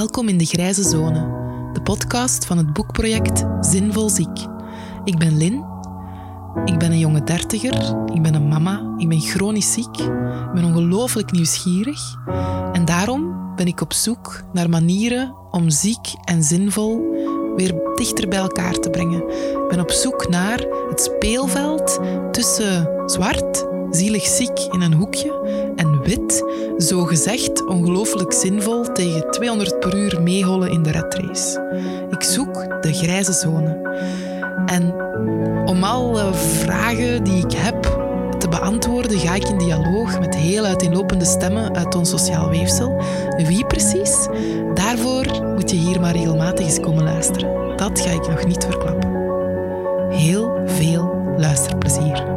Welkom in de Grijze Zone, de podcast van het boekproject Zinvol Ziek. Ik ben Lin, ik ben een jonge dertiger, ik ben een mama, ik ben chronisch ziek, ik ben ongelooflijk nieuwsgierig en daarom ben ik op zoek naar manieren om ziek en zinvol weer dichter bij elkaar te brengen. Ik ben op zoek naar het speelveld tussen zwart, zielig ziek in een hoekje en wit, zo gezegd ongelooflijk zinvol tegen 200 per uur meehollen in de redrace. Ik zoek de grijze zone. En om alle vragen die ik heb te beantwoorden, ga ik in dialoog met heel uiteenlopende stemmen uit ons sociaal weefsel. Wie precies? Daarvoor moet je hier maar regelmatig eens komen luisteren. Dat ga ik nog niet verklappen. Heel veel luisterplezier.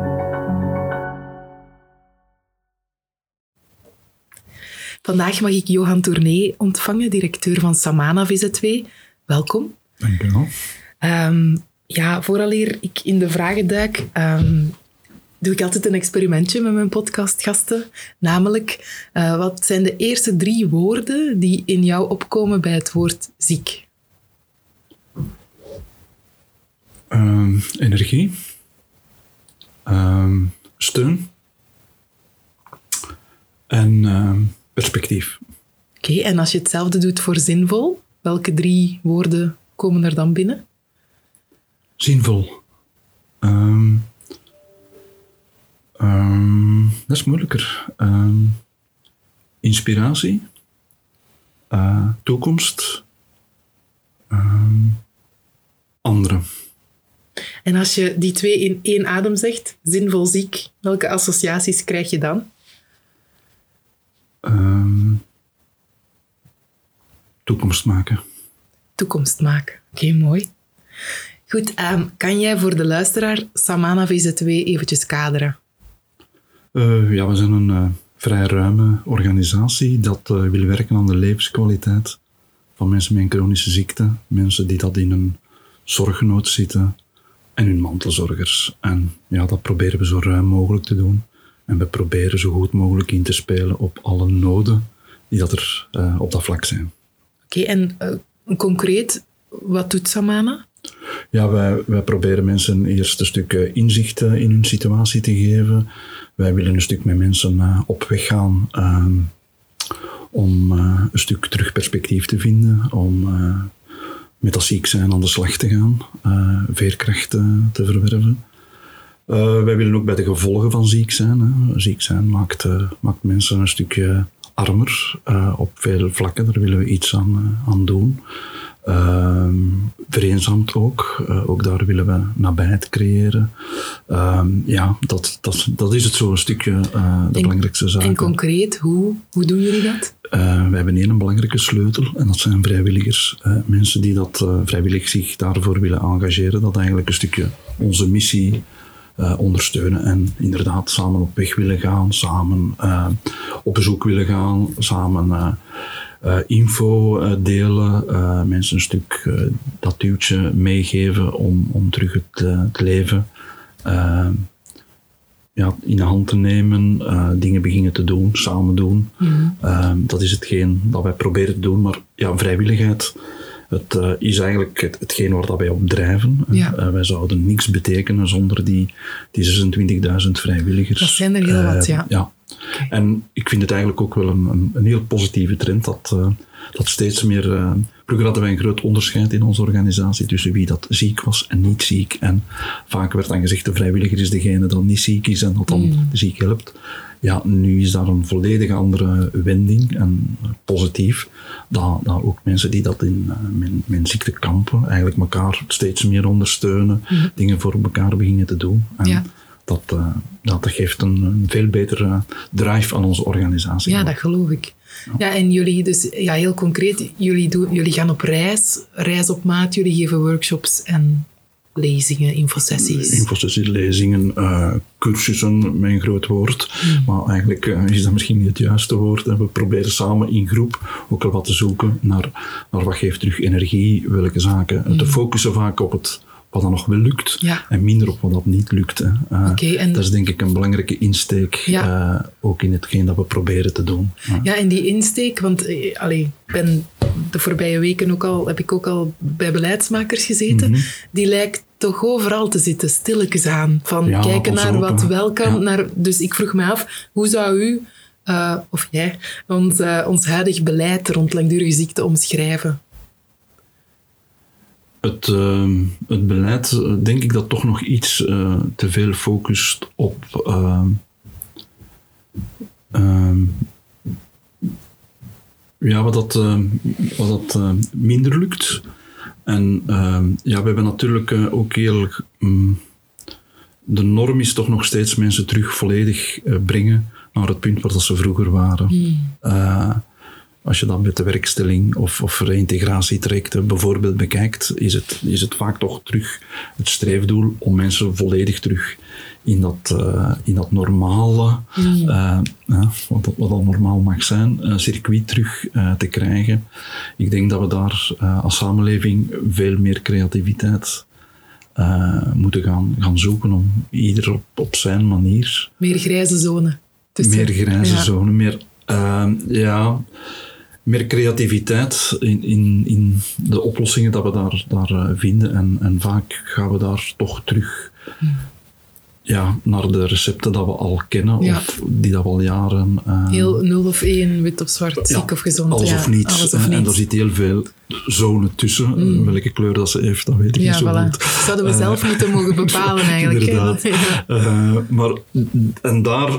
Vandaag mag ik Johan Tournee ontvangen, directeur van Samana VZW. Welkom. Dankjewel. Um, ja, vooraleer ik in de vragen duik, um, doe ik altijd een experimentje met mijn podcastgasten. Namelijk, uh, wat zijn de eerste drie woorden die in jou opkomen bij het woord ziek? Um, energie. steun. En perspectief. Oké, okay, en als je hetzelfde doet voor zinvol, welke drie woorden komen er dan binnen? Zinvol. Um, um, dat is moeilijker. Um, inspiratie. Uh, toekomst. anderen. En als je die twee in één adem zegt, zinvol ziek, welke associaties krijg je dan? Um, toekomst maken. Toekomst maken. Oké, okay, mooi. Goed, um, kan jij voor de luisteraar Samana VZ2 eventjes kaderen? Uh, ja, we zijn een uh, vrij ruime organisatie dat uh, wil werken aan de levenskwaliteit van mensen met een chronische ziekte, mensen die dat in een zorgnood zitten en hun mantelzorgers. En ja, dat proberen we zo ruim mogelijk te doen. En we proberen zo goed mogelijk in te spelen op alle noden die dat er uh, op dat vlak zijn. Oké, okay, en uh, concreet, wat doet Samana? Ja, wij, wij proberen mensen eerst een stuk uh, inzicht in hun situatie te geven. Wij willen een stuk met mensen op weg gaan ehm, om een stuk terug perspectief te vinden, om met dat ziek zijn aan de slag te gaan, veerkracht te verwerven. Uh, wij willen ook bij de gevolgen van ziek zijn. Hè. Ziek zijn maakt, uh, maakt mensen een stukje armer uh, op veel vlakken. Daar willen we iets aan, aan doen. Ehm, vereenzaamd ook. ook daar willen we nabijheid creëren. Ehm, ja, dat, dat, dat is het zo een stukje de belangrijkste zaak. En concreet, hoe, hoe doen jullie dat? we hebben één belangrijke sleutel en dat zijn vrijwilligers. mensen die dat vrijwillig zich daarvoor willen engageren. Dat eigenlijk een stukje onze missie uh, ondersteunen en inderdaad samen op weg willen gaan, samen uh, op bezoek willen gaan, samen uh, info delen, mensen een stuk dat duwtje meegeven om, om terug het, het leven ja, in de hand te nemen, dingen beginnen te doen, samen doen. Mm -hmm. dat is hetgeen dat wij proberen te doen, maar ja, vrijwilligheid het uh, is eigenlijk het, hetgeen waar dat wij op drijven. Ja. Uh, wij zouden niks betekenen zonder die, die 26.000 vrijwilligers. Dat zijn er heel wat, ja. ja. Okay. En ik vind het eigenlijk ook wel een, een, een heel positieve trend dat, dat steeds meer. Vroeger hadden wij een groot onderscheid in onze organisatie tussen wie dat ziek was en niet ziek. En vaak werd dan gezegd: de vrijwilliger is degene dat niet ziek is en dat dan mm. ziek helpt. Ja, nu is daar een volledig andere wending en positief. Dat, dat ook mensen die dat in uh, mijn, mijn ziekte kampen, eigenlijk elkaar steeds meer ondersteunen, mm dingen voor elkaar beginnen te doen. En ja. dat, uh, dat geeft een, een veel betere drive aan onze organisatie. Ja, dat geloof ik. Ja. en jullie, dus ja, heel concreet, jullie, doen, jullie gaan op reis, reis op maat, jullie geven workshops en lezingen, infosessies? Infosessies, lezingen, uh, cursussen, mijn groot woord. Mm. Maar eigenlijk uh, is dat misschien niet het juiste woord. We proberen samen in groep ook al wat te zoeken naar, naar wat geeft terug energie, welke zaken. Mm. Te focussen vaak op het wat dan nog wel lukt ja. en minder op wat dat niet lukt. Hè. Uh, okay, en... Dat is denk ik een belangrijke insteek, ja. uh, ook in hetgeen dat we proberen te doen. Ja, en die insteek, want allee, ik ben de voorbije weken ook al, heb ik ook al bij beleidsmakers gezeten. Mhm. Die lijkt toch overal te zitten, stilletjes aan. Van Ja, kijken naar wat hè. wel kan. Naar, dus ik vroeg me af, hoe zou u, eh, of jij, ons, eh, ons huidig beleid rond langdurige ziekte omschrijven? Het, ehm, het beleid, eh, denk ik dat toch nog iets eh, te veel focust op ehm, ehm, ja, wat dat, wat dat minder lukt. En ja, we hebben natuurlijk eh, ook heel. mm, de norm is toch nog steeds mensen terug volledig brengen naar het punt waar dat ze vroeger waren. Eh, als je dat met de werkstelling of, of reïntegratietrajecten bijvoorbeeld bekijkt, is het, is het vaak toch terug het streefdoel om mensen volledig terug in dat, eh, in dat normale, eh, ja, wat, al normaal mag zijn, eh, circuit terug eh, te krijgen. Ik denk dat we daar eh, als samenleving veel meer creativiteit eh, moeten gaan, gaan zoeken om ieder op, op zijn manier Meer grijze zone. tussen. meer grijze Ja. zone, meer, ja, meer creativiteit in, in, in de oplossingen dat we daar, daar eh, vinden. En, en vaak gaan we daar toch terug ja, naar de recepten dat we al kennen Ja. of die dat we al jaren... eh, Heel nul of één, wit of zwart, ja, ziek of gezond. Alles ja, of niets. Alles of En daar zit heel veel zone tussen. Welke kleur dat ze heeft, dat weet ik ja, niet zo voilà. goed. Dat zouden we Eh, zelf moeten mogen bepalen eigenlijk. Inderdaad. Maar, en daar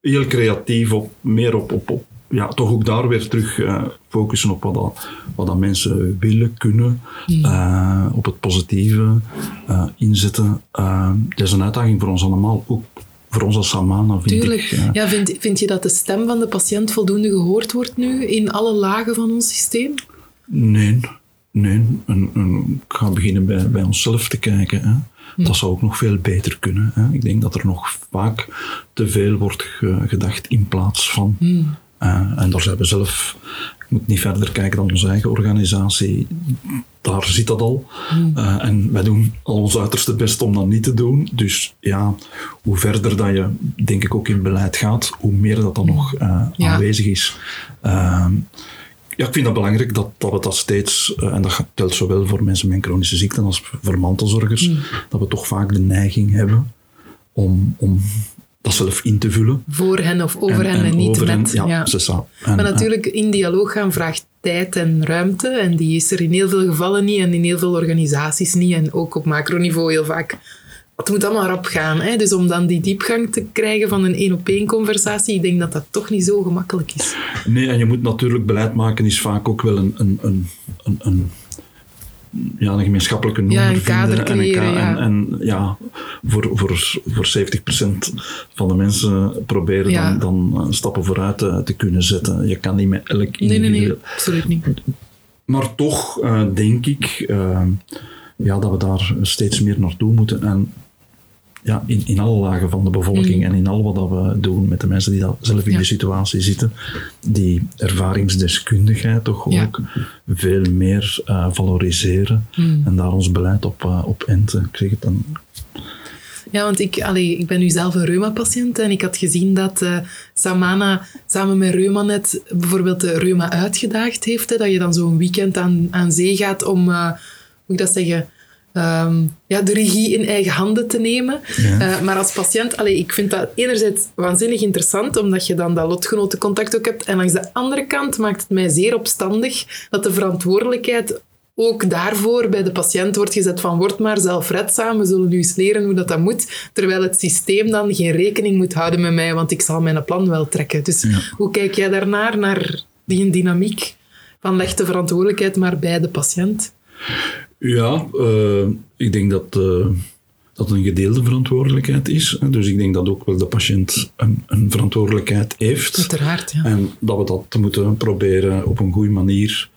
heel creatief op, meer op, op, op ja, toch ook daar weer terug eh, focussen op wat, dat, wat dat mensen willen, kunnen, Hmm. eh, op het positieve eh, inzetten. Dat is een uitdaging voor ons allemaal, ook voor ons als Samana, vind Tuurlijk. ik. Ja, vind, vind je dat de stem van de patiënt voldoende gehoord wordt nu in alle lagen van ons systeem? Nee, nee. En, en ik ga beginnen bij, bij onszelf te kijken. Hè. Dat zou ook nog veel beter kunnen. Hè. Ik denk dat er nog vaak te veel wordt ge- gedacht in plaats van. Eh, en daar zijn we zelf, ik moet niet verder kijken dan onze eigen organisatie, daar zit dat al. Eh, en wij doen al ons uiterste best om dat niet te doen. Dus ja, hoe verder dat je, denk ik, ook in beleid gaat, hoe meer dat dan nog eh, Ja. aanwezig is. Ehm, ja, ik vind dat belangrijk dat, dat we dat steeds, eh, en dat geldt zowel voor mensen met chronische ziekte als voor mantelzorgers, dat we toch vaak de neiging hebben om, om dat zelf in te vullen. Voor hen of over hen en, niet hen, met. ja. En, Maar natuurlijk, in dialoog gaan vraagt tijd en ruimte. En die is er in heel veel gevallen niet en in heel veel organisaties niet. En ook op macroniveau heel vaak. Het moet allemaal rap gaan. Hè? Dus om dan die diepgang te krijgen van een één-op-één conversatie, ik denk dat dat toch niet zo gemakkelijk is. Nee, en je moet natuurlijk beleid maken, is vaak ook wel een, een, een, een, ja, een gemeenschappelijke noemer Ja, een vinden. en, creëren, ja. en, en ja, voor, voor, voor 70% van de mensen proberen Ja. dan, dan eh, stappen vooruit te, te kunnen zetten. Je kan niet met elk Nee, nee, individueel... nee, absoluut niet. Maar toch eh, denk ik eh, ja, dat we daar steeds meer naartoe moeten. En ja, in, in alle lagen van de bevolking en in al wat dat we doen met de mensen die dat zelf in. Ja. de situatie zitten, die ervaringsdeskundigheid toch Ja. ook veel meer eh, valoriseren Mm. en daar ons beleid op, eh, op enten. Ik zeg het dan. Ja, want ik, allee, ik ben nu zelf een reuma-patiënt en ik had gezien dat eh, Samana samen met ReumaNet bijvoorbeeld de Reuma uitgedaagd heeft. Hè, dat je dan zo'n weekend aan, aan zee gaat om, hoe moet ik dat zeggen, Ehm, ja, de regie in eigen handen te nemen. Ja. Eh, maar als patiënt, allee, ik vind dat enerzijds waanzinnig interessant, omdat je dan dat lotgenotencontact ook hebt. En langs de andere kant maakt het mij zeer opstandig dat de verantwoordelijkheid ook daarvoor bij de patiënt wordt gezet van word maar zelfredzaam, we zullen nu eens leren hoe dat, dat moet. Terwijl het systeem dan geen rekening moet houden met mij, want ik zal mijn plan wel trekken. Dus Ja. hoe kijk jij daarnaar, naar die dynamiek van leg de verantwoordelijkheid maar bij de patiënt? Ja, eh, ik denk dat eh, dat een gedeelde verantwoordelijkheid is. Dus ik denk dat ook wel de patiënt een, een verantwoordelijkheid heeft. Uiteraard, ja. En dat we dat moeten proberen op een goede manier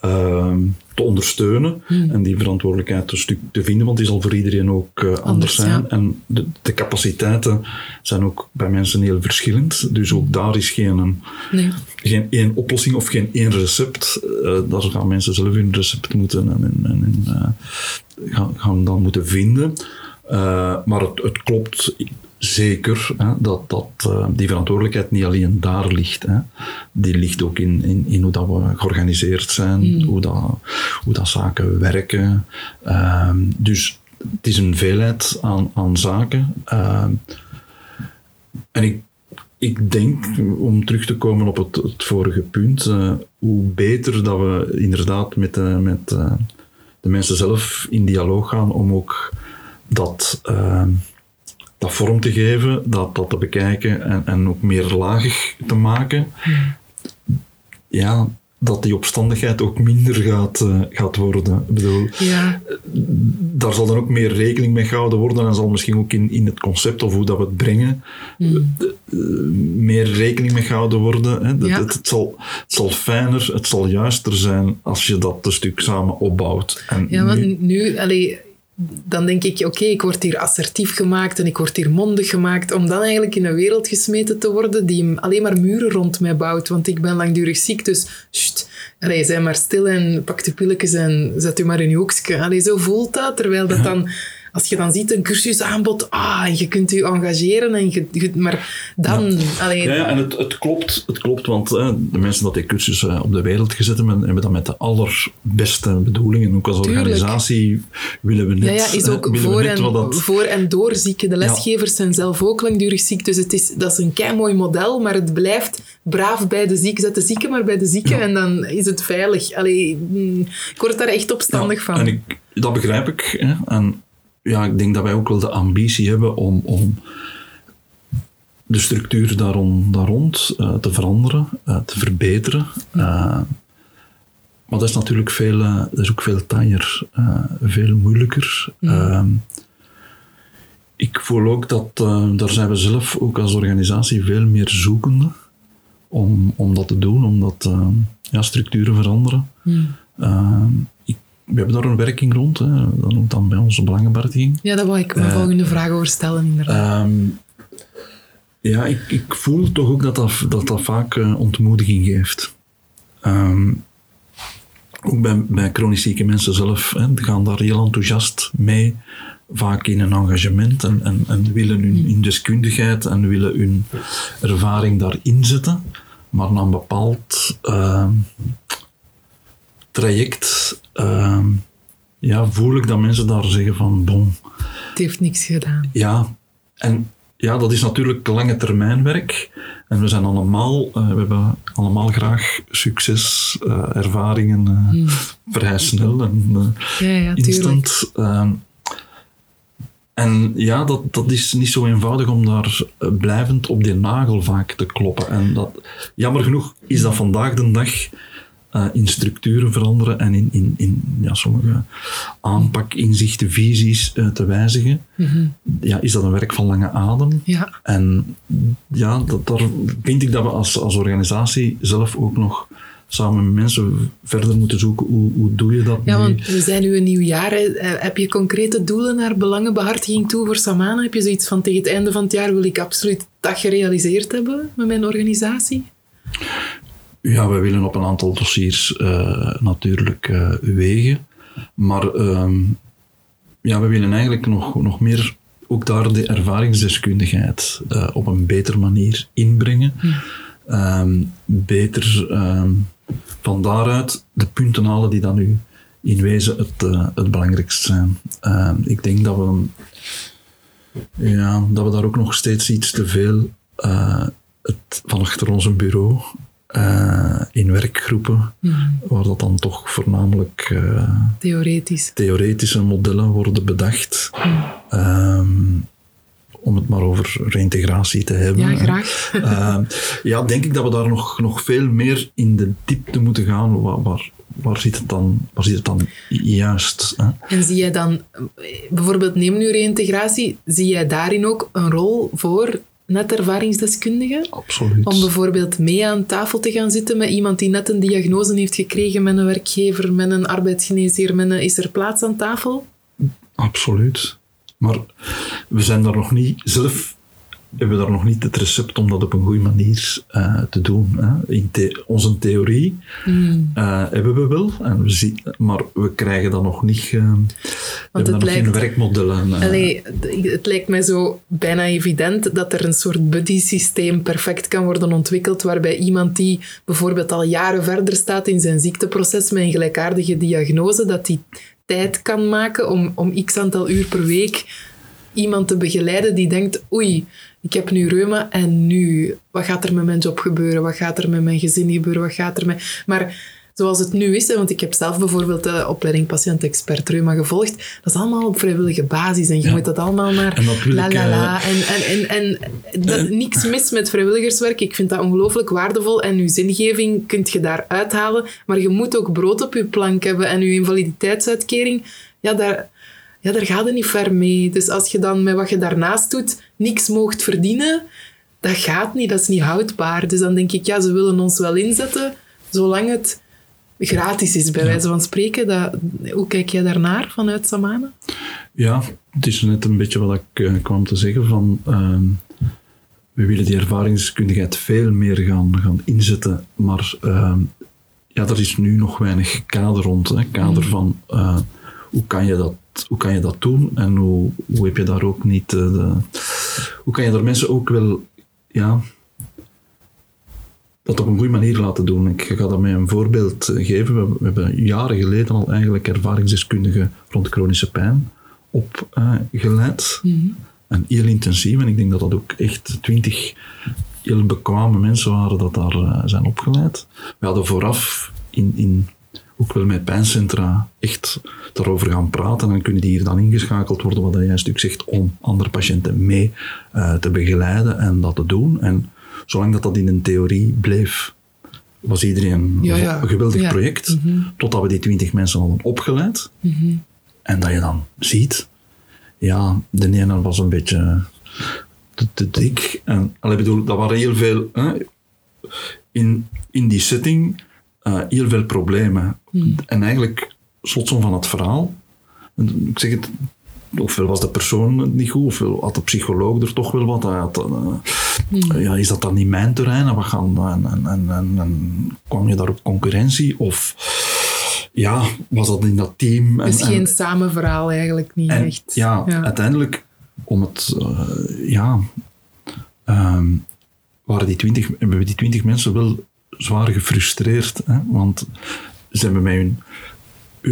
ehm, te ondersteunen. Hmm. En die verantwoordelijkheid een stuk te vinden, want die zal voor iedereen ook eh, anders, zijn. ja. En de, de capaciteiten zijn ook bij mensen heel verschillend. Dus ook daar is geen, Nee. geen één oplossing of geen één recept. Eh, daar gaan mensen zelf hun recept moeten en, en, en, eh, gaan, gaan dan moeten vinden. Maar het, het klopt zeker hè, dat, dat uh, die verantwoordelijkheid niet alleen daar ligt. Hè. Die ligt ook in, in, in hoe dat we georganiseerd zijn, mm. hoe, dat, hoe dat zaken werken. Uh, dus het is een veelheid aan, aan zaken. Uh, en ik, ik denk, om terug te komen op het, het vorige punt, uh, hoe beter dat we inderdaad met, de, met uh, de mensen zelf in dialoog gaan om ook dat, uh, dat vorm te geven, dat, dat te bekijken en, en ook meer lagig te maken. Ja, dat die opstandigheid ook minder gaat, uh, gaat worden. Ik bedoel, ja. daar zal dan ook meer rekening mee gehouden worden en zal misschien ook in, in het concept of hoe dat we het brengen mm. uh, meer rekening mee gehouden worden. Hè. Ja. Het, het, zal, het zal fijner, het zal juister zijn als je dat een stuk samen opbouwt. En ja, want nu, nu allee, dan denk ik, oké, okay, ik word hier assertief gemaakt en ik word hier mondig gemaakt, om dan eigenlijk in een wereld gesmeten te worden die alleen maar muren rond mij bouwt, want ik ben langdurig ziek, dus sst, allee, zijn maar stil en pak de pilletjes en zet u maar in je hoekje. Allee, zo voelt dat, terwijl dat dan als je dan ziet een cursusaanbod, ah, je kunt je engageren, en je, je maar dan... Ja, allee, ja, ja en het, het, klopt, het klopt, want hè, de mensen dat die cursus uh, op de wereld gezet hebben, hebben dat met de allerbeste bedoelingen. Ook als Tuurlijk. organisatie willen we net... Ja, ja is ook voor, en, dat... voor en door zieken. De lesgevers zijn zelf ook langdurig ziek, dus het is, dat is een kei mooi model, maar het blijft braaf bij de zieken. Zet de zieken maar bij de zieken en dan is het veilig. Allee, ik word daar echt opstandig van. En ik, dat begrijp ik. Hè, en ja, ik denk dat wij ook wel de ambitie hebben om, om de structuur daar, on, daar rond uh, te veranderen, uh, te verbeteren. Uh, maar dat is natuurlijk veel, dat is ook veel taaier, veel moeilijker. Mm. ik voel ook dat, daar zijn we zelf ook als organisatie veel meer zoekende om, om dat te doen, omdat ja, structuren veranderen. Mm. We hebben daar een werking rond, hè. dat noemt dan bij onze belangenbehartiging. Ja, daar wil ik mijn uh, volgende vraag over stellen, inderdaad. Um, ja, ik, ik, voel toch ook dat dat, dat, dat vaak uh, ontmoediging geeft. Um, ook bij, bij chronisch zieke mensen zelf, hè, die gaan daar heel enthousiast mee, vaak in een engagement en, en, en willen hun, hun deskundigheid en willen hun ervaring daarin zetten. Maar na een bepaald uh, traject uh, ja, voel ik dat mensen daar zeggen van bon. Het heeft niks gedaan. Ja, en ja, dat is natuurlijk lange termijn werk. En we zijn allemaal, uh, we hebben allemaal graag succes, uh, ervaringen uh, hmm. vrij snel en ja, ja, instant. Ehm, en ja, dat, dat is niet zo eenvoudig om daar blijvend op die nagel vaak te kloppen. En dat, jammer genoeg is dat vandaag de dag uh, in structuren veranderen en in, in, in ja, sommige aanpak, inzichten, visies uh, te wijzigen. Mm -hmm. Ja, is dat een werk van lange adem? Ja. En ja, dat, daar vind ik dat we als, als organisatie zelf ook nog samen met mensen verder moeten zoeken. Hoe, hoe doe je dat Ja, nu? want we zijn nu een nieuw jaar. Hè. Heb je concrete doelen naar belangenbehartiging toe voor Samana? Heb je zoiets van tegen het einde van het jaar wil ik absoluut dat gerealiseerd hebben met mijn organisatie? Ja, we willen op een aantal dossiers uh, natuurlijk uh, wegen. Maar um, ja, we willen eigenlijk nog, nog meer ook daar de ervaringsdeskundigheid uh, op een betere manier inbrengen. Hm. Um, beter um, van daaruit de punten halen die dan nu in wezen het, het belangrijkst zijn. ik denk dat we, ja, dat we daar ook nog steeds iets te veel het, van achter ons bureau uh, in werkgroepen, mm. waar dat dan toch voornamelijk uh, Theoretisch. theoretische modellen worden bedacht. Mm. Um, om het maar over reintegratie te hebben. Ja, graag. uh, ja, denk ik dat we daar nog, nog veel meer in de diepte moeten gaan. Waar, waar, waar zit het dan, waar zit het dan juist? Hè? En zie jij dan, bijvoorbeeld neem nu reintegratie, zie jij daarin ook een rol voor net ervaringsdeskundige. Absoluut. Om bijvoorbeeld mee aan tafel te gaan zitten met iemand die net een diagnose heeft gekregen met een werkgever, met een arbeidsgeneesheer, met een, is er plaats aan tafel? Absoluut. Maar we zijn daar nog niet zelf hebben we daar nog niet het recept om dat op een goede manier uh, te doen. Hè. In the onze theorie mm. uh, hebben we wel, en we zien, maar we krijgen dat nog niet. Uh, Want het lijkt, geen werkmodellen. Allee, het lijkt mij zo bijna evident dat er een soort buddy-systeem perfect kan worden ontwikkeld, waarbij iemand die bijvoorbeeld al jaren verder staat in zijn ziekteproces met een gelijkaardige diagnose, dat die tijd kan maken om, om x aantal uur per week iemand te begeleiden die denkt, oei, ik heb nu reuma en nu, wat gaat er met mijn job gebeuren? Wat gaat er met mijn gezin gebeuren? Wat gaat er met... Maar zoals het nu is, want ik heb zelf bijvoorbeeld de opleiding patiënt-expert reuma gevolgd, dat is allemaal op vrijwillige basis en je moet dat allemaal maar la la la. En, en, en, en dat, niks mis met vrijwilligerswerk. Ik vind dat ongelooflijk waardevol en je zingeving kunt je daar uithalen, maar je moet ook brood op je plank hebben en je invaliditeitsuitkering, ja, daar ja, daar gaat het niet ver mee. Dus als je dan met wat je daarnaast doet niks moogt verdienen, dat gaat niet, dat is niet houdbaar. Dus dan denk ik, ja, ze willen ons wel inzetten, zolang het gratis is, bij wijze van spreken. Dat, hoe kijk jij daarnaar vanuit Samana? Ja, het is net een beetje wat ik uh, kwam te zeggen van... Uh, we willen die ervaringskundigheid veel meer gaan, gaan inzetten, maar uh, ja, er is nu nog weinig kader rond. Hè? Kader mm. van eh, hoe kan je dat hoe kan je dat doen en hoe, hoe heb je daar ook niet eh, de, hoe kan je daar mensen ook wel ja, dat op een goede manier laten doen. Ik ga dat met een voorbeeld eh, geven. We, hebben jaren geleden al eigenlijk ervaringsdeskundigen rond chronische pijn opgeleid. Uh, En heel intensief. En ik denk dat dat ook echt twintig heel bekwame mensen waren dat daar uh, zijn opgeleid. We hadden vooraf in, in ook wel met pijncentra echt daarover gaan praten. En kunnen die hier dan ingeschakeld worden, wat jij een stuk zegt, om andere patiënten mee uh, te begeleiden en dat te doen. En zolang dat dat in een theorie bleef, was iedereen ja, ja. een geweldig ja. project. Mm -hmm. Totdat we die twintig mensen hadden opgeleid. Mm -hmm. En dat je dan ziet, ja, de ene was een beetje te, te dik. En, allee, bedoel, dat waren heel veel... Hè, in, in die setting uh, heel veel problemen. Hmm. En eigenlijk, slotsom van het verhaal, ik zeg het, ofwel was de persoon niet goed, ofwel had de psycholoog er toch wel wat. Had, uh, hmm. ja, is dat dan niet mijn terrein? En, wat gaan, en, en, en, en, kwam je daar op concurrentie? Of ja, was dat in dat team? Het is geen samen verhaal eigenlijk niet echt. Ja, ja, uiteindelijk om het, uh, ja, um, waren die twintig, hebben we die twintig mensen wel zwaar gefrustreerd. Hè? Want ze hebben mij hun,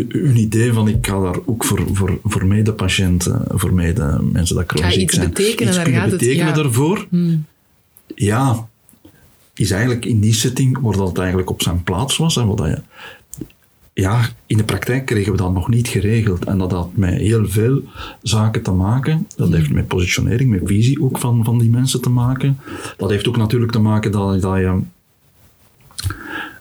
hun idee van ik ga daar ook voor, voor, voor medepatiënten, voor mede mensen dat chronisch ziek zijn, betekenen, iets kunnen betekenen het, ja. daarvoor. Hmm. Ja, is eigenlijk in die setting waar dat eigenlijk op zijn plaats was. En wat je, ja, in de praktijk kregen we dat nog niet geregeld. En dat had met heel veel zaken te maken. Dat heeft met positionering, met visie ook van, van die mensen te maken. Dat heeft ook natuurlijk te maken dat, dat je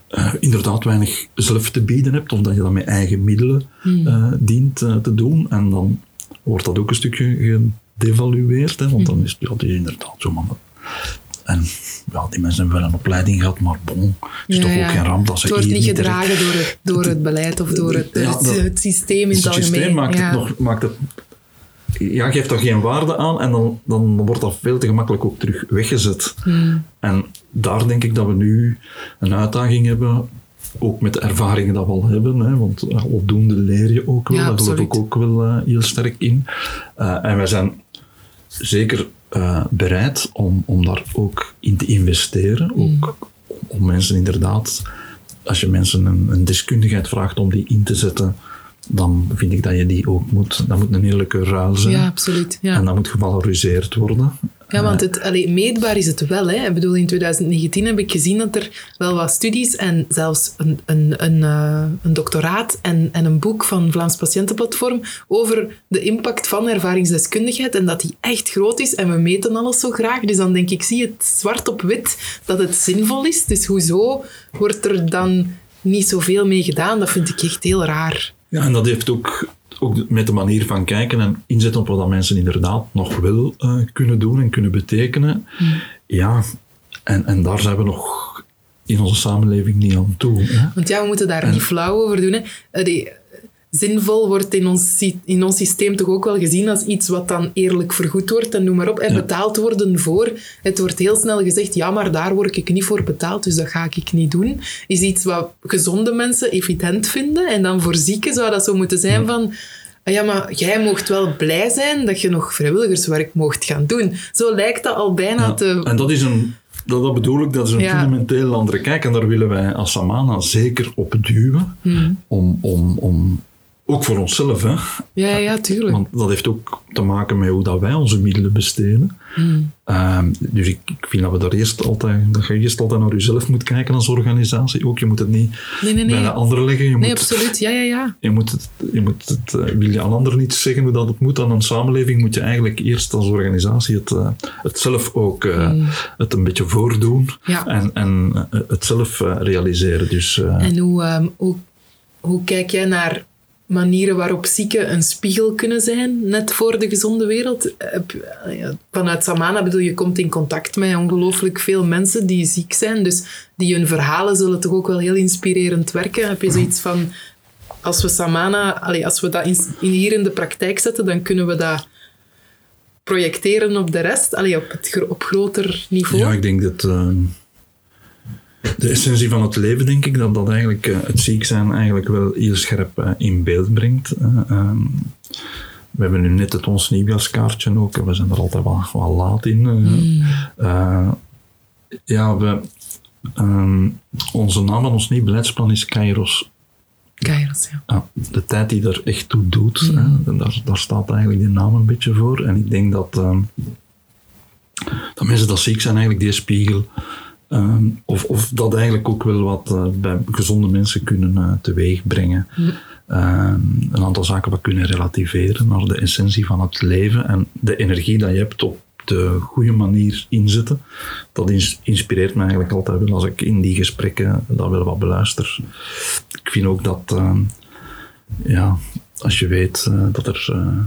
uh, inderdaad weinig zelf te bieden hebt, of dat je dat met eigen middelen uh, dient uh, te doen. En dan wordt dat ook een stukje gedevalueerd, hè, want dan is ja, het is inderdaad zo. Man. En ja, die mensen hebben wel een opleiding gehad, maar bon, is ja, toch ook geen ramp dat ze Het wordt niet gedragen door het, door het beleid of door het, ja, het, het systeem in het, algemeen. Het systeem maakt, het nog, maakt het ja, geeft daar geen waarde aan en dan, dan wordt dat veel te gemakkelijk ook terug weggezet. Hmm. En daar denk ik dat we nu een uitdaging hebben, ook met de ervaringen dat we al hebben, hè, want opdoende leer je ook wel, ja, daar geloof ik ook wel uh, heel sterk in. Uh, en wij zijn zeker uh, bereid om, om daar ook in te investeren, hmm. ook om mensen inderdaad, als je mensen een, een deskundigheid vraagt om die in te zetten, dan vind ik dat je die ook moet, dat moet een eerlijke ruil zijn. Ja, absoluut. Ja. En dat moet gevaloriseerd worden. Ja, want het, allee, meetbaar is het wel. Hè. Ik bedoel, in 2019 heb ik gezien dat er wel wat studies en zelfs een, een, een, uh, een doctoraat en, en een boek van Vlaams Patiëntenplatform over de impact van ervaringsdeskundigheid en dat die echt groot is en we meten alles zo graag. Dus dan denk ik, zie het zwart op wit dat het zinvol is. Dus hoezo wordt er dan niet zoveel mee gedaan? Dat vind ik echt heel raar. Ja, en dat heeft ook, ook met de manier van kijken en inzetten op wat mensen inderdaad nog wel uh, kunnen doen en kunnen betekenen. Mm. Ja, en, en daar zijn we nog in onze samenleving niet aan toe. Hè? Want ja, we moeten daar en, niet flauw over doen. Hè. Die, zinvol wordt in ons, in ons systeem toch ook wel gezien als iets wat dan eerlijk vergoed wordt en noem maar op. En betaald worden voor. Het wordt heel snel gezegd, ja, maar daar word ik niet voor betaald, dus dat ga ik niet doen. Is iets wat gezonde mensen evident vinden. En dan voor zieken zou dat zo moeten zijn van... "Ah Ja, maar jij mocht wel blij zijn dat je nog vrijwilligerswerk mocht gaan doen. Zo lijkt dat al bijna Ja, te... En dat is een, dat, dat bedoel ik, dat is een Ja. fundamenteel andere kijk. En daar willen wij als Samana zeker op duwen. Hmm. Om, om, om, ook voor onszelf, hè. Ja, ja, tuurlijk. Want dat heeft ook te maken met hoe dat wij onze middelen besteden. Hmm. Ehm, dus ik, ik vind dat we daar eerst altijd, dat je eerst altijd naar jezelf moet kijken als organisatie. Ook, je moet het niet Nee, nee, bij de nee. anderen leggen. Je Nee, moet, absoluut. Ja, ja, ja. je moet het, je moet het, eh, wil je aan anderen niet zeggen hoe dat het moet aan een samenleving, moet je eigenlijk eerst als organisatie het, eh, het zelf ook eh, het een beetje voordoen. Ja. en, en het zelf realiseren. Dus En hoe, ehm, hoe, hoe kijk jij naar manieren waarop zieken een spiegel kunnen zijn, net voor de gezonde wereld? Eh, Vanuit Samana bedoel je, komt in contact met ongelooflijk veel mensen die ziek zijn, dus die hun verhalen zullen toch ook wel heel inspirerend werken. Heb je zoiets van, als we Samana, allee, als we dat in, in- hier in de praktijk zetten, dan kunnen we dat projecteren op de rest, allee, op, het, op groter niveau? Ja, ik denk dat eh, de essentie van het leven, denk ik, dat dat eigenlijk eh, het ziek zijn eigenlijk wel heel scherp eh, in beeld brengt. eh. Ehm, we hebben nu net het ons nieuwjaarskaartje ook. en We zijn er altijd wel, wel laat in. Eh, ja, we, ehm, onze naam van ons nieuw beleidsplan is Kairos. Kairos, ja. Ja, de tijd die er echt toe doet, hè, en daar, daar staat eigenlijk die naam een beetje voor. En ik denk dat, ehm, dat mensen dat ziek zijn, eigenlijk die spiegel, ehm, of, of dat eigenlijk ook wel wat eh, bij gezonde mensen kunnen eh, teweeg brengen. Ehm, een aantal zaken wat kunnen relativeren naar de essentie van het leven en de energie dat je hebt op de goede manier inzetten. Dat ins- inspireert me eigenlijk altijd wel als ik in die gesprekken dat wel wat beluister. Ik vind ook dat, ehm, ja, als je weet eh, dat er eh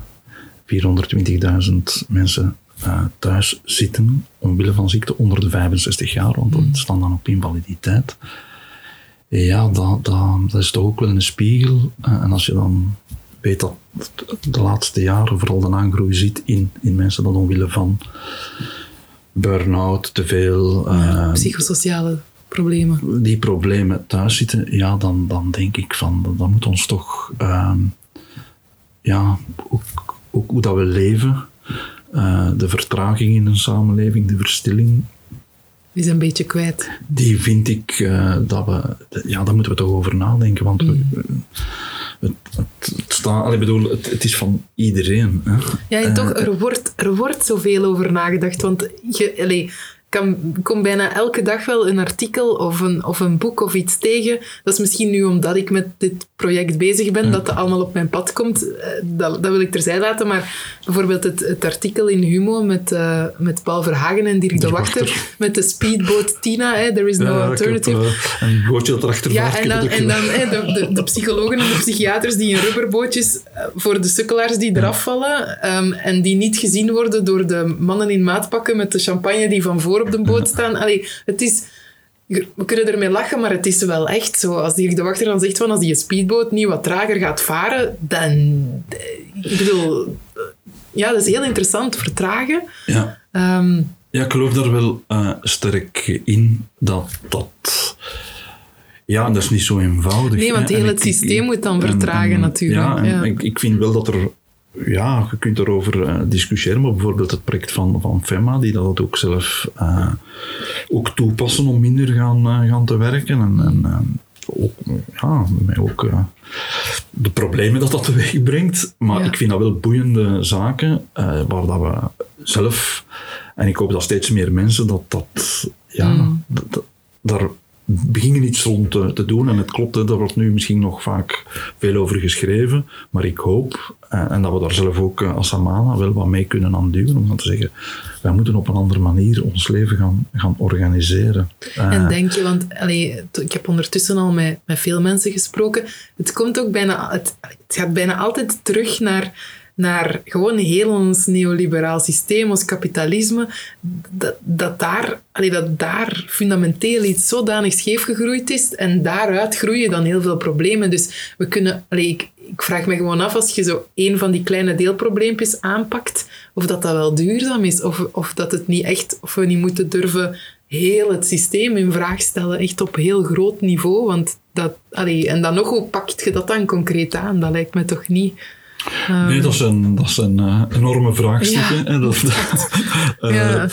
420.000 mensen eh, thuis zitten omwille van ziekte onder de 65 jaar, want dat staan dan op invaliditeit. Ja, dat, dat, dat is toch ook wel een spiegel. Eh, en als je dan weet dat de laatste jaren vooral de aangroei ziet in, in mensen dat omwille van burn-out, te veel, eh, Psychosociale problemen. die problemen thuis zitten, ja, dan, dan denk ik van, dat, dat moet ons toch, ehm, ja, ook, ook hoe dat we leven, eh, de vertraging in een samenleving, de verstilling, is een beetje kwijt. die vind ik eh, dat we, ja, daar moeten we toch over nadenken, want we, het, het, het, staat, ik bedoel, het, het is van iedereen. Hè. Ja, en toch, er wordt, er wordt zoveel over nagedacht. Want je allee, kan, kom bijna elke dag wel een artikel of een, of een boek of iets tegen. Dat is misschien nu omdat ik met dit project bezig ben, dat dat allemaal op mijn pad komt. Eh, Dat, dat wil ik terzijde laten. Maar bijvoorbeeld het, het artikel in Humo met, eh, met Paul Verhagen en Dirk de Wachter, met de speedboot Tina, hè, There is no Ja, heb, alternative. eh, een bootje dat erachter Ja, vaart, en dan, en dan hè, de, de, de psychologen en de psychiaters die in rubberbootjes voor de sukkelaars die eraf vallen ehm, en die niet gezien worden door de mannen in maatpakken met de champagne die van voor op de boot staan. Allee, het is... We kunnen ermee lachen, maar het is wel echt zo. Als Dirk de Wachter dan zegt van als die speedboot niet wat trager gaat varen, dan... Ik bedoel... Ja, dat is heel interessant. Vertragen. Ja. Ehm, Ja, ik geloof daar wel eh, sterk in dat dat. Ja, dat is niet zo eenvoudig. Nee, want heel het systeem moet dan vertragen natuurlijk, Ja, en ja. Ik, ik vind wel dat er. Ja, je kunt erover eh, discussiëren, maar bijvoorbeeld het project van, van FEMA, die dat ook zelf eh, ook toepassen om minder gaan, eh, gaan te werken. En, en ook, ja, met ook de problemen dat dat teweeg brengt. Maar Ja. ik vind dat wel boeiende zaken, waar dat we zelf, en ik hoop dat steeds meer mensen, dat dat, ja, Mm. dat- dat- daar beginnen iets rond te, doen. En het klopt, daar wordt nu misschien nog vaak veel over geschreven, maar ik hoop, eh, en dat we daar zelf ook eh, als Samana wel wat mee kunnen aan duwen, om te zeggen, wij moeten op een andere manier ons leven gaan, gaan organiseren. Eh, En denk je, want ik heb ondertussen al met, met veel mensen gesproken, het komt ook bijna, het, het gaat bijna altijd terug naar, naar gewoon heel ons neoliberaal systeem, ons kapitalisme, dat, dat, daar, allee, dat daar fundamenteel iets zodanig scheef gegroeid is en daaruit groeien dan heel veel problemen. Dus we kunnen, allee, ik, ik vraag me gewoon af, als je zo een van die kleine deelprobleempjes aanpakt, of dat dat wel duurzaam is, of, of dat het niet echt, of we niet moeten durven heel het systeem in vraag stellen, echt op heel groot niveau. Want dat, allee, en dan nog, hoe pakt je dat dan concreet aan? Dat lijkt me toch niet... Nee, dat zijn, dat zijn uh, enorme vraagstukken. Ja, en dat, uh, ja.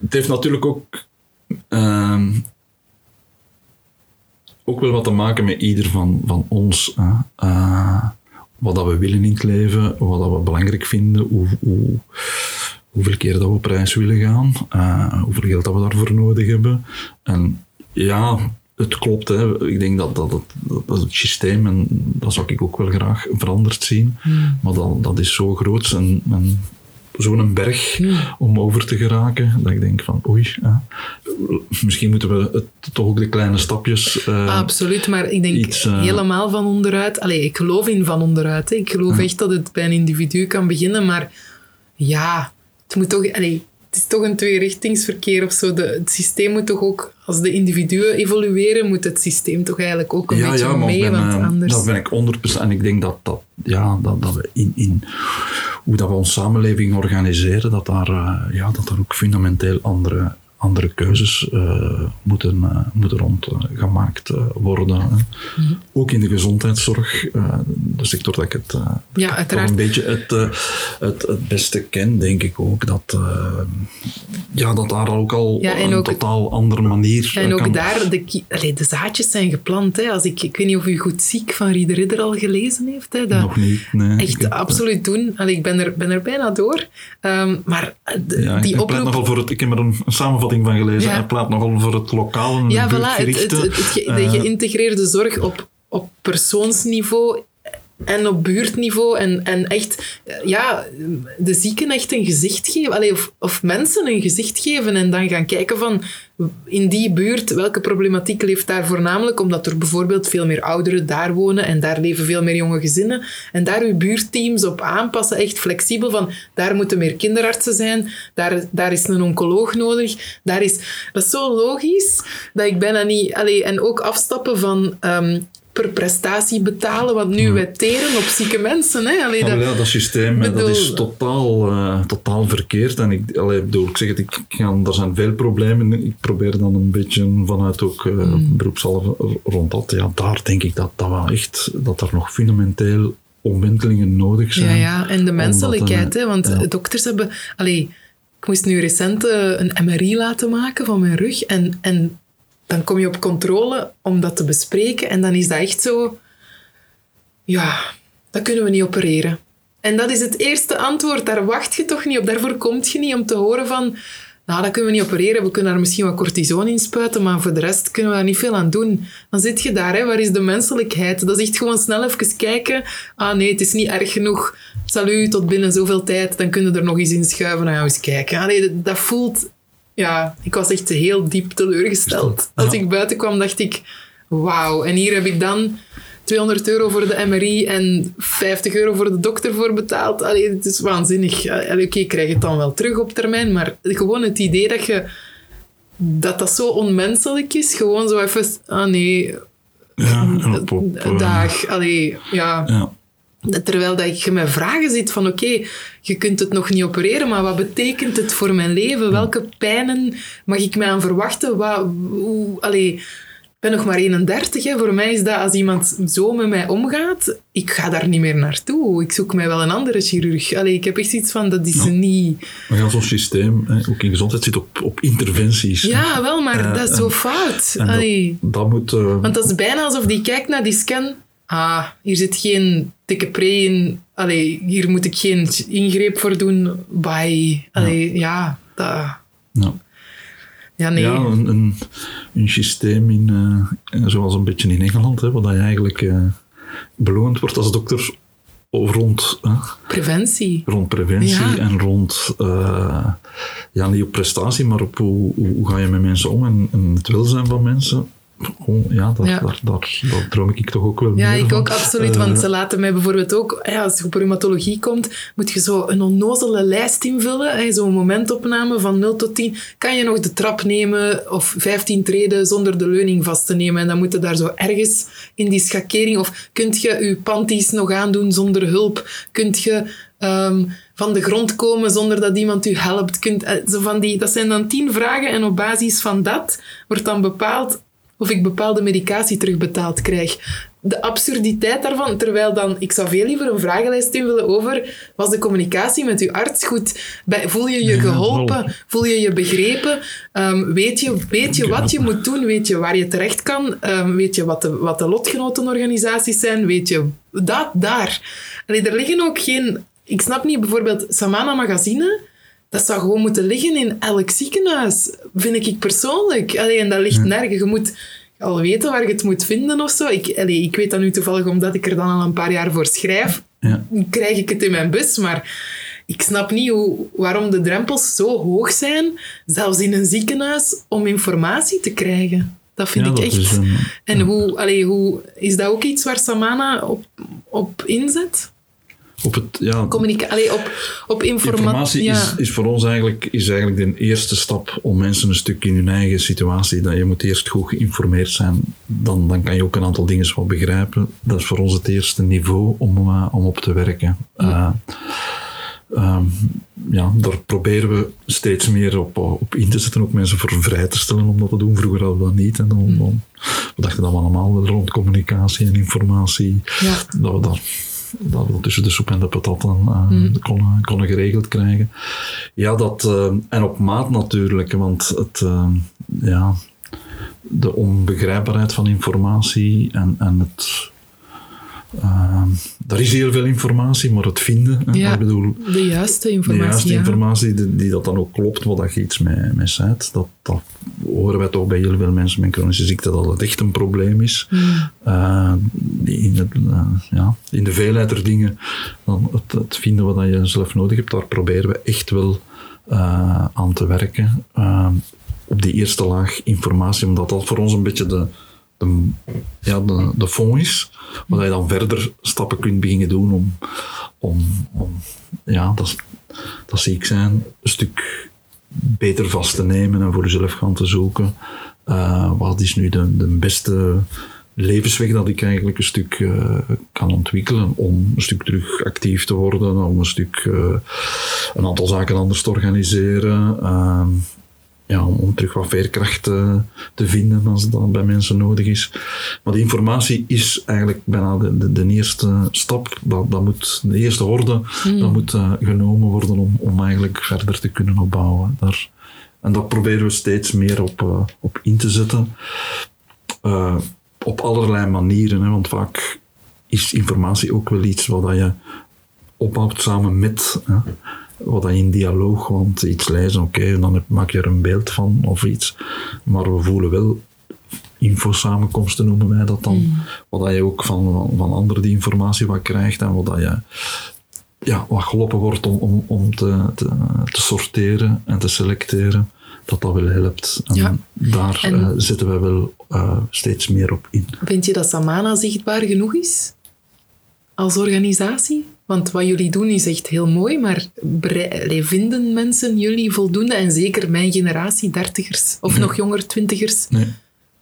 Het heeft natuurlijk ook, ehm, ook wel wat te maken met ieder van, van ons. wat dat we willen in het leven, wat dat we belangrijk vinden, hoe, hoe, hoeveel keer dat we op reis willen gaan, hoeveel geld dat we daarvoor nodig hebben. En ja, het klopt. Hè. Ik denk dat, dat, het, dat het systeem, en dat zou ik ook wel graag veranderd zien, hmm. maar dat, dat is zo groot en, en zo'n berg hmm. om over te geraken, dat ik denk van oei, misschien moeten we het, toch ook de kleine stapjes... Uh, Absoluut, maar ik denk iets, uh, helemaal van onderuit. Allee, ik geloof in van onderuit. Hè. Ik geloof echt dat het bij een individu kan beginnen, maar ja, het moet toch... Allee, het is toch een tweerichtingsverkeer of zo. De, het systeem moet toch ook, als de individuen evolueren, moet het systeem toch eigenlijk ook een ja, beetje ja, mee. Ben, want anders... Dat ben ik 100%. En ik denk dat, dat, ja, dat, dat we in, in hoe dat we onze samenleving organiseren, dat daar, uh, ja, dat daar ook fundamenteel andere andere keuzes uh, moeten, uh, moeten rondgemaakt uh, worden. Mm -hmm. Ook in de gezondheidszorg, de sector dat ik het ja, uiteraard. een beetje het, het, het beste ken, denk ik ook. Dat, ja, dat daar ook al ja, een ook, totaal andere manier En ook daar, de, allee, de zaadjes zijn geplant. Hè. Als ik, ik weet niet of u Goed Ziek van Rieder Ridder al gelezen heeft. Hè. Dat Nog niet, nee. Echt heb, absoluut doen. Allee, ik ben er, ben er bijna door. Um, maar de, ja, die ik oproep... nogal voor het, ik heb er een, een samenvatting van gelezen. Ja. Hij pleit nogal voor het lokale Ja, voilà. Het, het, het, ge, de geïntegreerde zorg op, op persoonsniveau en op buurtniveau en, en echt ja, de zieken echt een gezicht geven. Of, of mensen een gezicht geven en dan gaan kijken van in die buurt, welke problematiek leeft daar voornamelijk? Omdat er bijvoorbeeld veel meer ouderen daar wonen en daar leven veel meer jonge gezinnen. En daar uw buurtteams op aanpassen, echt flexibel van daar moeten meer kinderartsen zijn, daar, daar is een oncoloog nodig. Daar is, dat is zo logisch dat ik bijna niet... Allee, en ook afstappen van... Um, per prestatie betalen, want nu wij teren op zieke mensen. Hè? Allee, dat, ja, dat systeem bedoel, dat is totaal, uh, totaal verkeerd. En ik, allee, bedoel, ik zeg het, ik, ja, er zijn veel problemen. Ik probeer dan een beetje vanuit ook uh, mm. beroepshalve rond dat. Ja, daar denk ik dat dat wel echt, dat er nog fundamenteel omwentelingen nodig zijn. Ja, ja. en de menselijkheid, hè, want ja. dokters hebben... Allee, ik moest nu recent een MRI laten maken van mijn rug en, en dan kom je op controle om dat te bespreken en dan is dat echt zo... Ja, dat kunnen we niet opereren. En dat is het eerste antwoord. Daar wacht je toch niet op. Daarvoor komt je niet om te horen van... Nou, dat kunnen we niet opereren. We kunnen daar misschien wat cortison in spuiten, maar voor de rest kunnen we daar niet veel aan doen. Dan zit je daar, hè. waar is de menselijkheid? Dat is echt gewoon snel even kijken. Ah nee, het is niet erg genoeg. Salut, tot binnen zoveel tijd. Dan kunnen we er nog eens in schuiven. We eens kijken. Ah nee, dat voelt ja, ik was echt heel diep teleurgesteld. Als ik buiten kwam, dacht ik, wauw. En hier heb ik dan 200 euro voor de MRI en 50 euro voor de dokter voor betaald. Allee, het is waanzinnig. Oké, okay, ik krijg het dan wel terug op termijn, maar gewoon het idee dat je dat dat zo onmenselijk is, gewoon zo even, ah nee, ja, op, op, dag, allee, ja. ja. Terwijl dat je met vragen zit van oké, je kunt het nog niet opereren, maar wat betekent het voor mijn leven? Welke pijnen mag ik mij aan verwachten? Wat, hoe, allee, ik ben nog maar 31. Hè. Voor mij is dat als iemand zo met mij omgaat, ik ga daar niet meer naartoe. Ik zoek mij wel een andere chirurg. Allee, ik heb echt iets van, dat is niet... Maar ja, zo'n systeem, hè, ook in gezondheid, zit op, op interventies. Ja, wel, maar uh, dat is zo en, fout. En. Dat, dat moet... Uh, Want dat is bijna alsof die kijkt naar die scan ah, hier zit geen dikke pre in. Allee, hier moet ik geen ingreep voor doen. Bye. Allee, ja, ja dat... Ja. Ja, nee. Ja, een, een, een systeem in, uh, zoals een beetje in Engeland, hè, waar je eigenlijk uh, beloond wordt als dokter rond... Uh, preventie. Rond preventie Ja. en rond... uh, ja, niet op prestatie, maar op hoe, hoe ga je met mensen om en, en het welzijn van mensen. Oh, ja, daar, Ja. Daar, daar, daar droom ik toch ook wel Ja, ik van. ook absoluut. Eh, Want ze laten mij bijvoorbeeld ook, ja, als je op rheumatologie komt, moet je zo een onnozele lijst invullen. Zo'n momentopname van 0 tot 10. Kan je nog de trap nemen of 15 treden zonder de leuning vast te nemen? En dan moet je daar zo ergens in die schakering. Of kunt je je panties nog aandoen zonder hulp? Kunt je ehm, van de grond komen zonder dat iemand u helpt? Kunt, eh, zo van die, dat zijn dan 10 vragen en op basis van dat wordt dan bepaald of ik bepaalde medicatie terugbetaald krijg. De absurditeit daarvan, terwijl dan, ik zou veel liever een vragenlijst invullen over, was de communicatie met uw arts goed? Bij- Voel je je geholpen? Voel je je begrepen? Ehm, weet, je, weet je wat je moet doen? Weet je waar je terecht kan? Ehm, weet je wat de, wat de lotgenotenorganisaties zijn? Weet je dat daar? Allee, er liggen ook geen... Ik snap niet, bijvoorbeeld Samana Magazine... Dat zou gewoon moeten liggen in elk ziekenhuis, vind ik persoonlijk. Allee, en dat ligt nergens. Je moet al weten waar je het moet vinden of zo. Ik, allee, ik weet dat nu toevallig omdat ik er dan al een paar jaar voor schrijf. Ja. Krijg ik het in mijn bus, maar ik snap niet hoe, waarom de drempels zo hoog zijn, zelfs in een ziekenhuis, om informatie te krijgen. Dat vind Ja, ik dat echt. een- en hoe, allee, hoe, is dat ook iets waar Samana op, op inzet? Op het, ja, Communica allee, op, op informa- informatie ja. is, is voor ons eigenlijk, is eigenlijk de eerste stap om mensen een stuk in hun eigen situatie, dat je moet eerst goed geïnformeerd zijn, dan, dan kan je ook een aantal dingen wel begrijpen. Dat is voor ons het eerste niveau om, eh, om op te werken. Eh, ehm, ja, daar proberen we steeds meer op, op in te zetten, ook mensen voor vrij te stellen om dat te doen. Vroeger hadden we dat niet. En dan, dan- we dachten dat we allemaal rond communicatie en informatie, Ja. dat we dat, dat we tussen de soep en de patat eh, konden, konden geregeld krijgen. Ja, dat, eh, en op maat natuurlijk, want het, eh, ja, de onbegrijpbaarheid van informatie en, en het. Uh, er is heel veel informatie, maar het vinden, Ja, ik bedoel, de juiste de informatie. juiste ja. informatie die, die dat dan ook klopt, wat dat je iets mee, mee zet, dat, dat horen wij toch bij heel veel mensen met chronische ziekte dat het echt een probleem is. Eh, die in, het, eh, ja, in de veelheid der dingen, dan het, het vinden wat je zelf nodig hebt, daar proberen we echt wel eh, aan te werken. Eh, op die eerste laag informatie, omdat dat voor ons een beetje de, de, ja, de, de fond is, waar je dan verder stappen kunt beginnen doen om, om, om ja, dat, dat ziek zijn een stuk beter vast te nemen en voor jezelf gaan te zoeken. Eh, wat is nu de, de beste levensweg dat ik eigenlijk een stuk eh, kan ontwikkelen om een stuk terug actief te worden, om een stuk eh, een aantal zaken anders te organiseren. Ja, om, om terug wat veerkracht eh, te vinden als dat bij mensen nodig is. Maar die informatie is eigenlijk bijna de, de, de eerste stap. Dat, dat moet, de eerste horde dat moet eh, genomen worden om, om eigenlijk verder te kunnen opbouwen. Daar, en daar proberen we steeds meer op, eh, op in te zetten. Op allerlei manieren, hè, want vaak is informatie ook wel iets wat dat je opbouwt samen met. Hè, wat je in dialoog, want iets lezen, oké, dan heb- maak je er een beeld van of iets. Maar we voelen wel infosamenkomsten noemen wij dat dan. Wat dat je ook van, van, anderen die informatie wat krijgt en wat dat je ja, wat geholpen wordt om, om, om te, te, te sorteren en te selecteren, dat dat wel helpt. En Ja. daar En- eh, zetten wij wel eh, steeds meer op in. Vind je dat Samana zichtbaar genoeg is? Als organisatie? Want wat jullie doen is echt heel mooi, maar vinden mensen jullie voldoende? En zeker mijn generatie, dertigers of nog jonger, twintigers? Nee,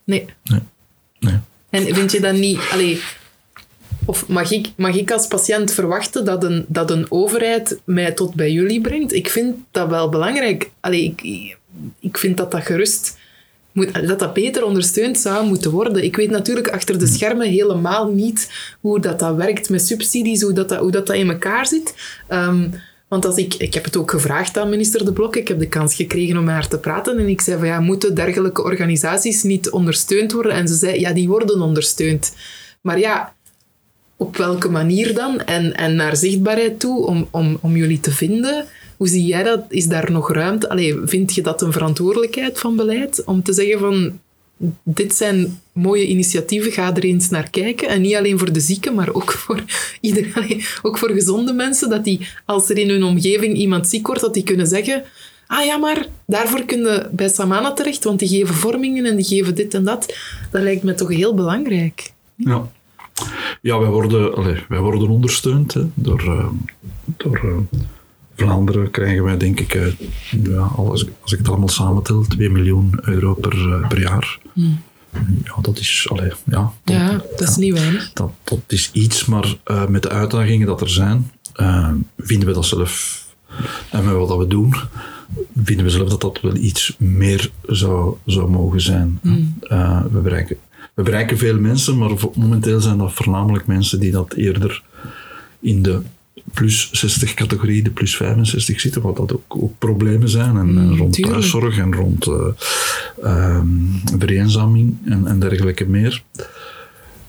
Nee. nee, nee. En vind je dat niet... Allee, of mag ik, mag ik als patiënt verwachten dat een, dat een overheid mij tot bij jullie brengt? Ik vind dat wel belangrijk. Allee, ik, ik vind dat dat gerust... Moet, dat dat beter ondersteund zou moeten worden. Ik weet natuurlijk achter de schermen helemaal niet hoe dat, dat werkt met subsidies, hoe dat, dat, hoe dat, dat in elkaar zit. Ehm, want als ik, ik heb het ook gevraagd aan minister De Blok, ik heb de kans gekregen om met haar te praten en ik zei van ja, moeten dergelijke organisaties niet ondersteund worden? En ze zei ja, die worden ondersteund. Maar ja, op welke manier dan? En, en naar zichtbaarheid toe om, om, om jullie te vinden. Hoe zie jij dat? Is daar nog ruimte? Allee, vind je dat een verantwoordelijkheid van beleid? Om te zeggen van, dit zijn mooie initiatieven, ga er eens naar kijken. En niet alleen voor de zieken, maar ook voor iedereen. Ook voor gezonde mensen, dat die, als er in hun omgeving iemand ziek wordt, dat die kunnen zeggen... ah ja, maar daarvoor kun je bij Samana terecht, want die geven vormingen en die geven dit en dat. Dat lijkt me toch heel belangrijk. Ja. Ja, wij worden, allez, wij worden ondersteund hè, door, uh, door uh, Vlaanderen. Krijgen wij, denk ik, uh, ja, als, als ik het allemaal samentel, 2 miljoen euro per, per jaar. Hmm. Ja, dat is, allez, ja, dat, ja, dat is niet weinig. Dat, dat is iets, maar met de uitdagingen dat er zijn, vinden we dat zelf, en met wat we doen, vinden we zelf dat dat wel iets meer zou, zou mogen zijn. Mm. we bereiken we bereiken veel mensen, maar momenteel zijn dat voornamelijk mensen die dat eerder in de plus 60 categorie, de plus 65 zitten, wat dat ook, ook problemen zijn. En, mm, rond thuiszorg en rond uh, um, vereenzaming en, en dergelijke meer.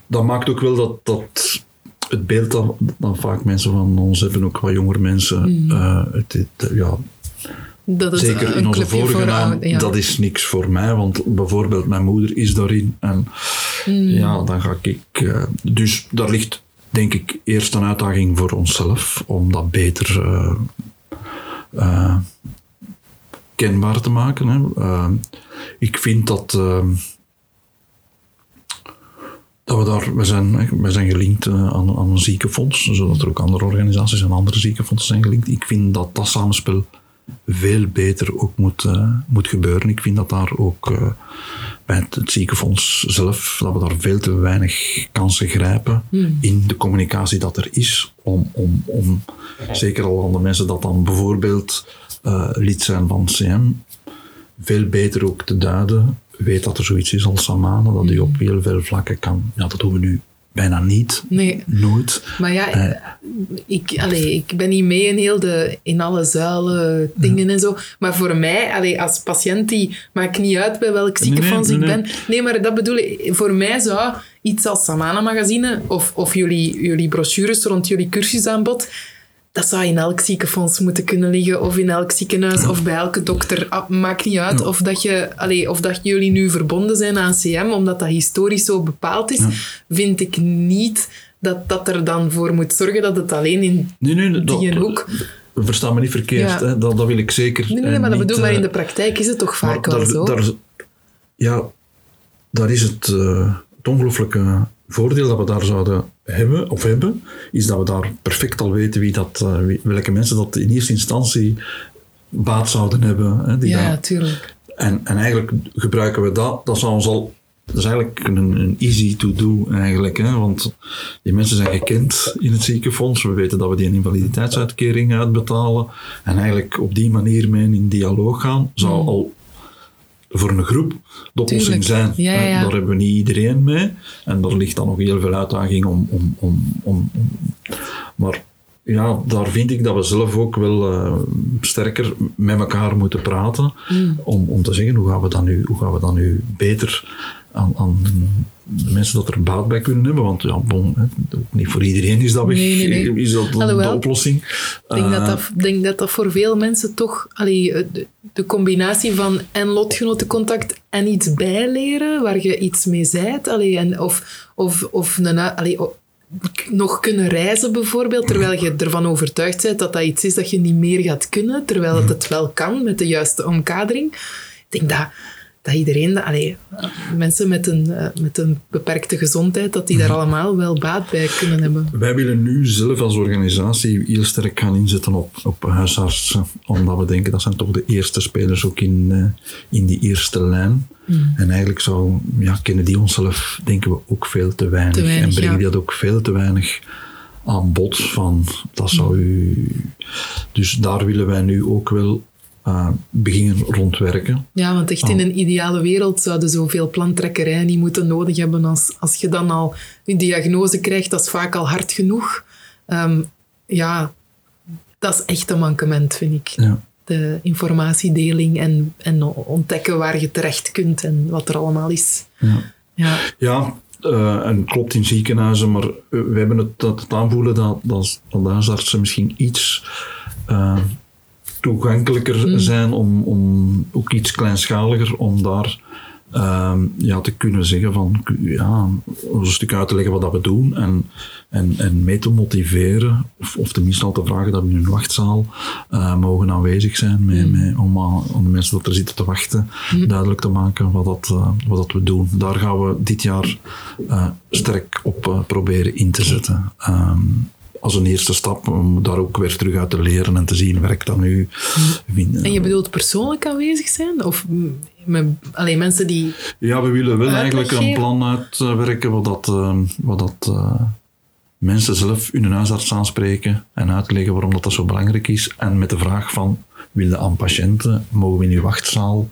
Dat maakt ook wel dat, dat het beeld dat, dat vaak mensen van ons hebben, ook wat jongere mensen, mm. uh, het, het, ja, dat is Zeker in onze vorige naam, ja. dat is niks voor mij, want bijvoorbeeld mijn moeder is daarin en mm. ja, dan ga ik. Uh, dus daar ligt denk ik eerst een uitdaging voor onszelf om dat beter uh, uh, kenbaar te maken. Hè. ik vind dat. dat we daar, we zijn, we zijn gelinkt aan, aan een ziekenfonds, zodat er ook andere organisaties en andere ziekenfondsen zijn gelinkt. Ik vind dat dat samenspel veel beter ook moet, uh, moet gebeuren. Ik vind dat daar ook uh, bij het, het, ziekenfonds zelf, dat we daar veel te weinig kansen grijpen mm. in de communicatie dat er is. Om, om, om zeker al aan de mensen dat dan bijvoorbeeld uh, lid zijn van CM, veel beter ook te duiden. Weet dat er zoiets is als Samana, dat die op heel veel vlakken kan. Ja, dat doen we nu bijna niet. Nee. Nooit. Maar ja, uh, ik, allee, ik ben niet mee in heel de, in alle zuilen dingen ja. en zo. Maar voor mij, allee, als patiënt, die maakt niet uit bij welk ziekenfonds nee, nee, ik ben. Nee, maar dat bedoel ik. Voor mij zou iets als Samana Magazine of, of jullie, jullie brochures rond jullie cursusaanbod dat zou in elk ziekenfonds moeten kunnen liggen, of in elk ziekenhuis, of bij elke dokter. Ah, maakt niet uit Ja. of, dat je, allee, of dat jullie nu verbonden zijn aan CM, omdat dat historisch zo bepaald is, Ja. vind ik niet dat dat er dan voor moet zorgen dat het alleen in Nee, nee, dat, die hoek... Versta me niet verkeerd, Ja. hè? Dat, dat wil ik zeker. Nee, nee, eh, maar dat bedoel maar eh, in de praktijk is het toch vaak wel daar- zo? daar- ja, daar is het, eh, het ongelooflijke voordeel dat we daar zouden hebben, of hebben, is dat we daar perfect al weten wie dat, eh, wie- welke mensen dat in eerste instantie baat zouden hebben. Hè, die ja, dat- tuurlijk. en, en eigenlijk gebruiken we dat, dat zou ons al, dat is eigenlijk een, een easy to do eigenlijk, hè? want die mensen zijn gekend in het ziekenfonds, we weten dat we die een invaliditeitsuitkering uitbetalen en eigenlijk op die manier mee in dialoog gaan, zou Mm. al voor een groep de oplossing zijn. Ja, ja. Daar hebben we niet iedereen mee en daar ligt dan nog heel veel uitdaging om, om, om, om, om maar ja, daar vind ik dat we zelf ook wel eh, sterker met elkaar moeten praten. Mm. Om, om te zeggen, hoe gaan we dat nu, hoe gaan we dat nu beter aan, aan mensen dat er baat bij kunnen hebben? Want ja, bon, niet voor iedereen is dat, weg, Nee, nee, nee. Is dat de- oplossing. Ik denk, dat Eh, dat, denk dat dat voor veel mensen toch... Allee, eh, de, de combinatie van en lotgenotencontact en iets bijleren, waar je iets mee zijt. Allee, en of, of, of een, allee, nog kunnen reizen bijvoorbeeld, terwijl je ervan overtuigd bent dat dat iets is dat je niet meer gaat kunnen, terwijl het het wel kan met de juiste omkadering. Ik denk dat, dat iedereen, allee, mensen met een, eh, met een beperkte gezondheid, dat die daar allemaal wel baat bij kunnen hebben. Wij willen nu zelf als organisatie heel sterk gaan inzetten op, op huisartsen, omdat we denken dat zijn toch de eerste spelers ook in, eh, in die eerste lijn. Hmm. En eigenlijk zou, ja, kennen die onszelf, denken we ook veel te weinig. Te weinig, en brengen ja. die dat ook veel te weinig aan bod van, dat zou u... Dus daar willen wij nu ook wel eh, beginnen rondwerken. Ja, want echt in een ideale wereld zouden zoveel plantrekkerij niet moeten nodig hebben. Als, als je dan al een diagnose krijgt, dat is vaak al hard genoeg. Ehm, ja, dat is echt een mankement, vind ik. Ja. De informatiedeling en, en ontdekken waar je terecht kunt en wat er allemaal is. Ja. Ja, Ja, eh, en klopt in ziekenhuizen, maar eh, we hebben het, dat het aanvoelen dat, dat, dat huisartsen misschien iets toegankelijker Hmm. zijn, om, om ook iets kleinschaliger, om daar ehm, ja, te kunnen zeggen van, ja, een stuk uit te leggen wat dat we doen en, en, en mee te motiveren, of, of tenminste al te vragen dat we in een wachtzaal uh, mogen aanwezig zijn, mee, Mm. mee, om aan, aan de mensen dat er zitten te wachten, duidelijk te maken wat dat, uh, wat dat we doen. Daar gaan we dit jaar uh, sterk op proberen in te zetten. Um, als een eerste stap om daar ook weer terug uit te leren en te zien, werkt dat nu? En je bedoelt persoonlijk aanwezig zijn? Of met alleen mensen die. Ja, we willen wel eigenlijk een plan uitwerken wat dat, uh, wat dat uh, mensen zelf hun huisarts aanspreken en uitleggen waarom dat, dat zo belangrijk is. En met de vraag van, willen aan patiënten, mogen we in uw wachtzaal?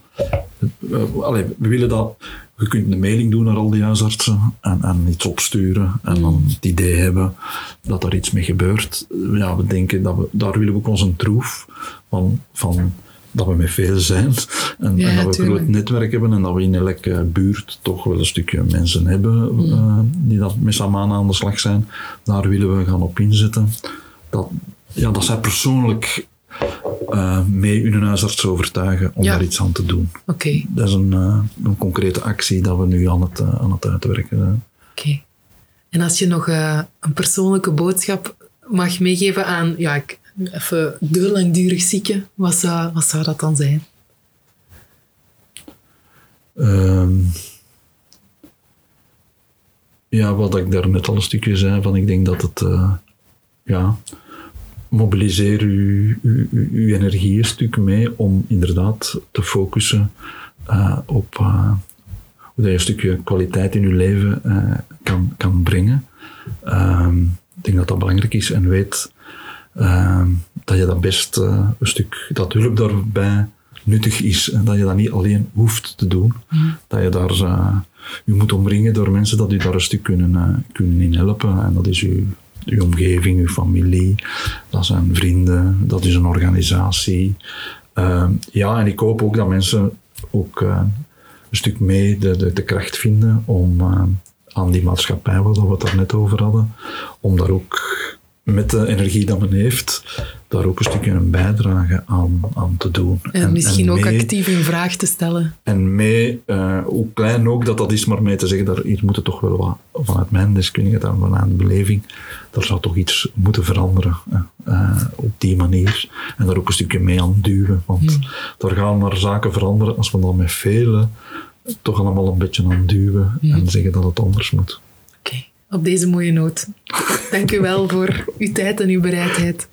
Uh, allee, we willen dat je kunt een mailing doen naar al die huisartsen en, en iets opsturen en dan het idee hebben dat er iets mee gebeurt. Ja, we denken dat we, daar willen we ook onze troef van, van dat we met veel zijn en, ja, en dat we tuurlijk. een groot netwerk hebben en dat we in elke buurt toch wel een stukje mensen hebben mm. uh, die dat met samen aan de slag zijn. Daar willen we gaan op inzetten. Dat, ja, dat zij persoonlijk uh, mee hun huisarts overtuigen om Ja. daar iets aan te doen. Oké, Dat is een, uh, een concrete actie dat we nu aan het, uh, aan het uitwerken zijn. oké. En als je nog een persoonlijke boodschap mag meegeven aan ja, ik, even de langdurig zieke, wat zou, wat zou dat dan zijn? Um, ja, wat ik daar net al een stukje zei, van ik denk dat het, uh, ja, mobiliseer uw, uw, uw energie een stuk mee om inderdaad te focussen uh, op uh, hoe dat je een stukje kwaliteit in je leven uh, kan, kan brengen. Um, ik denk dat dat belangrijk is en weet um, dat je dat best een stuk, dat hulp daarbij nuttig is en dat je dat niet alleen hoeft te doen. Mm. Dat je daar je moet omringen door mensen dat je daar een stuk kunnen, kunnen in helpen en dat is je uw omgeving, uw familie, dat zijn vrienden, dat is een organisatie. Uh, ja, en ik hoop ook dat mensen ook uh, een stuk mee de, de, de kracht vinden om uh, aan die maatschappij, waar we het net over hadden, om daar ook met de energie dat men heeft, daar ook een stukje een bijdrage aan, aan te doen. En, en misschien en mee, ook actief in vraag te stellen. En mee, uh, hoe klein ook dat dat is, maar mee te zeggen, daar, hier moet het toch wel wat, vanuit mijn deskundigheid en vanuit de beleving, daar zou toch iets moeten veranderen uh, op die manier. En daar ook een stukje mee aan duwen, want hmm. daar gaan maar zaken veranderen als we dan met velen toch allemaal een beetje aan duwen hmm. en zeggen dat het anders moet. Op deze mooie noot. Dank u wel voor uw tijd en uw bereidheid.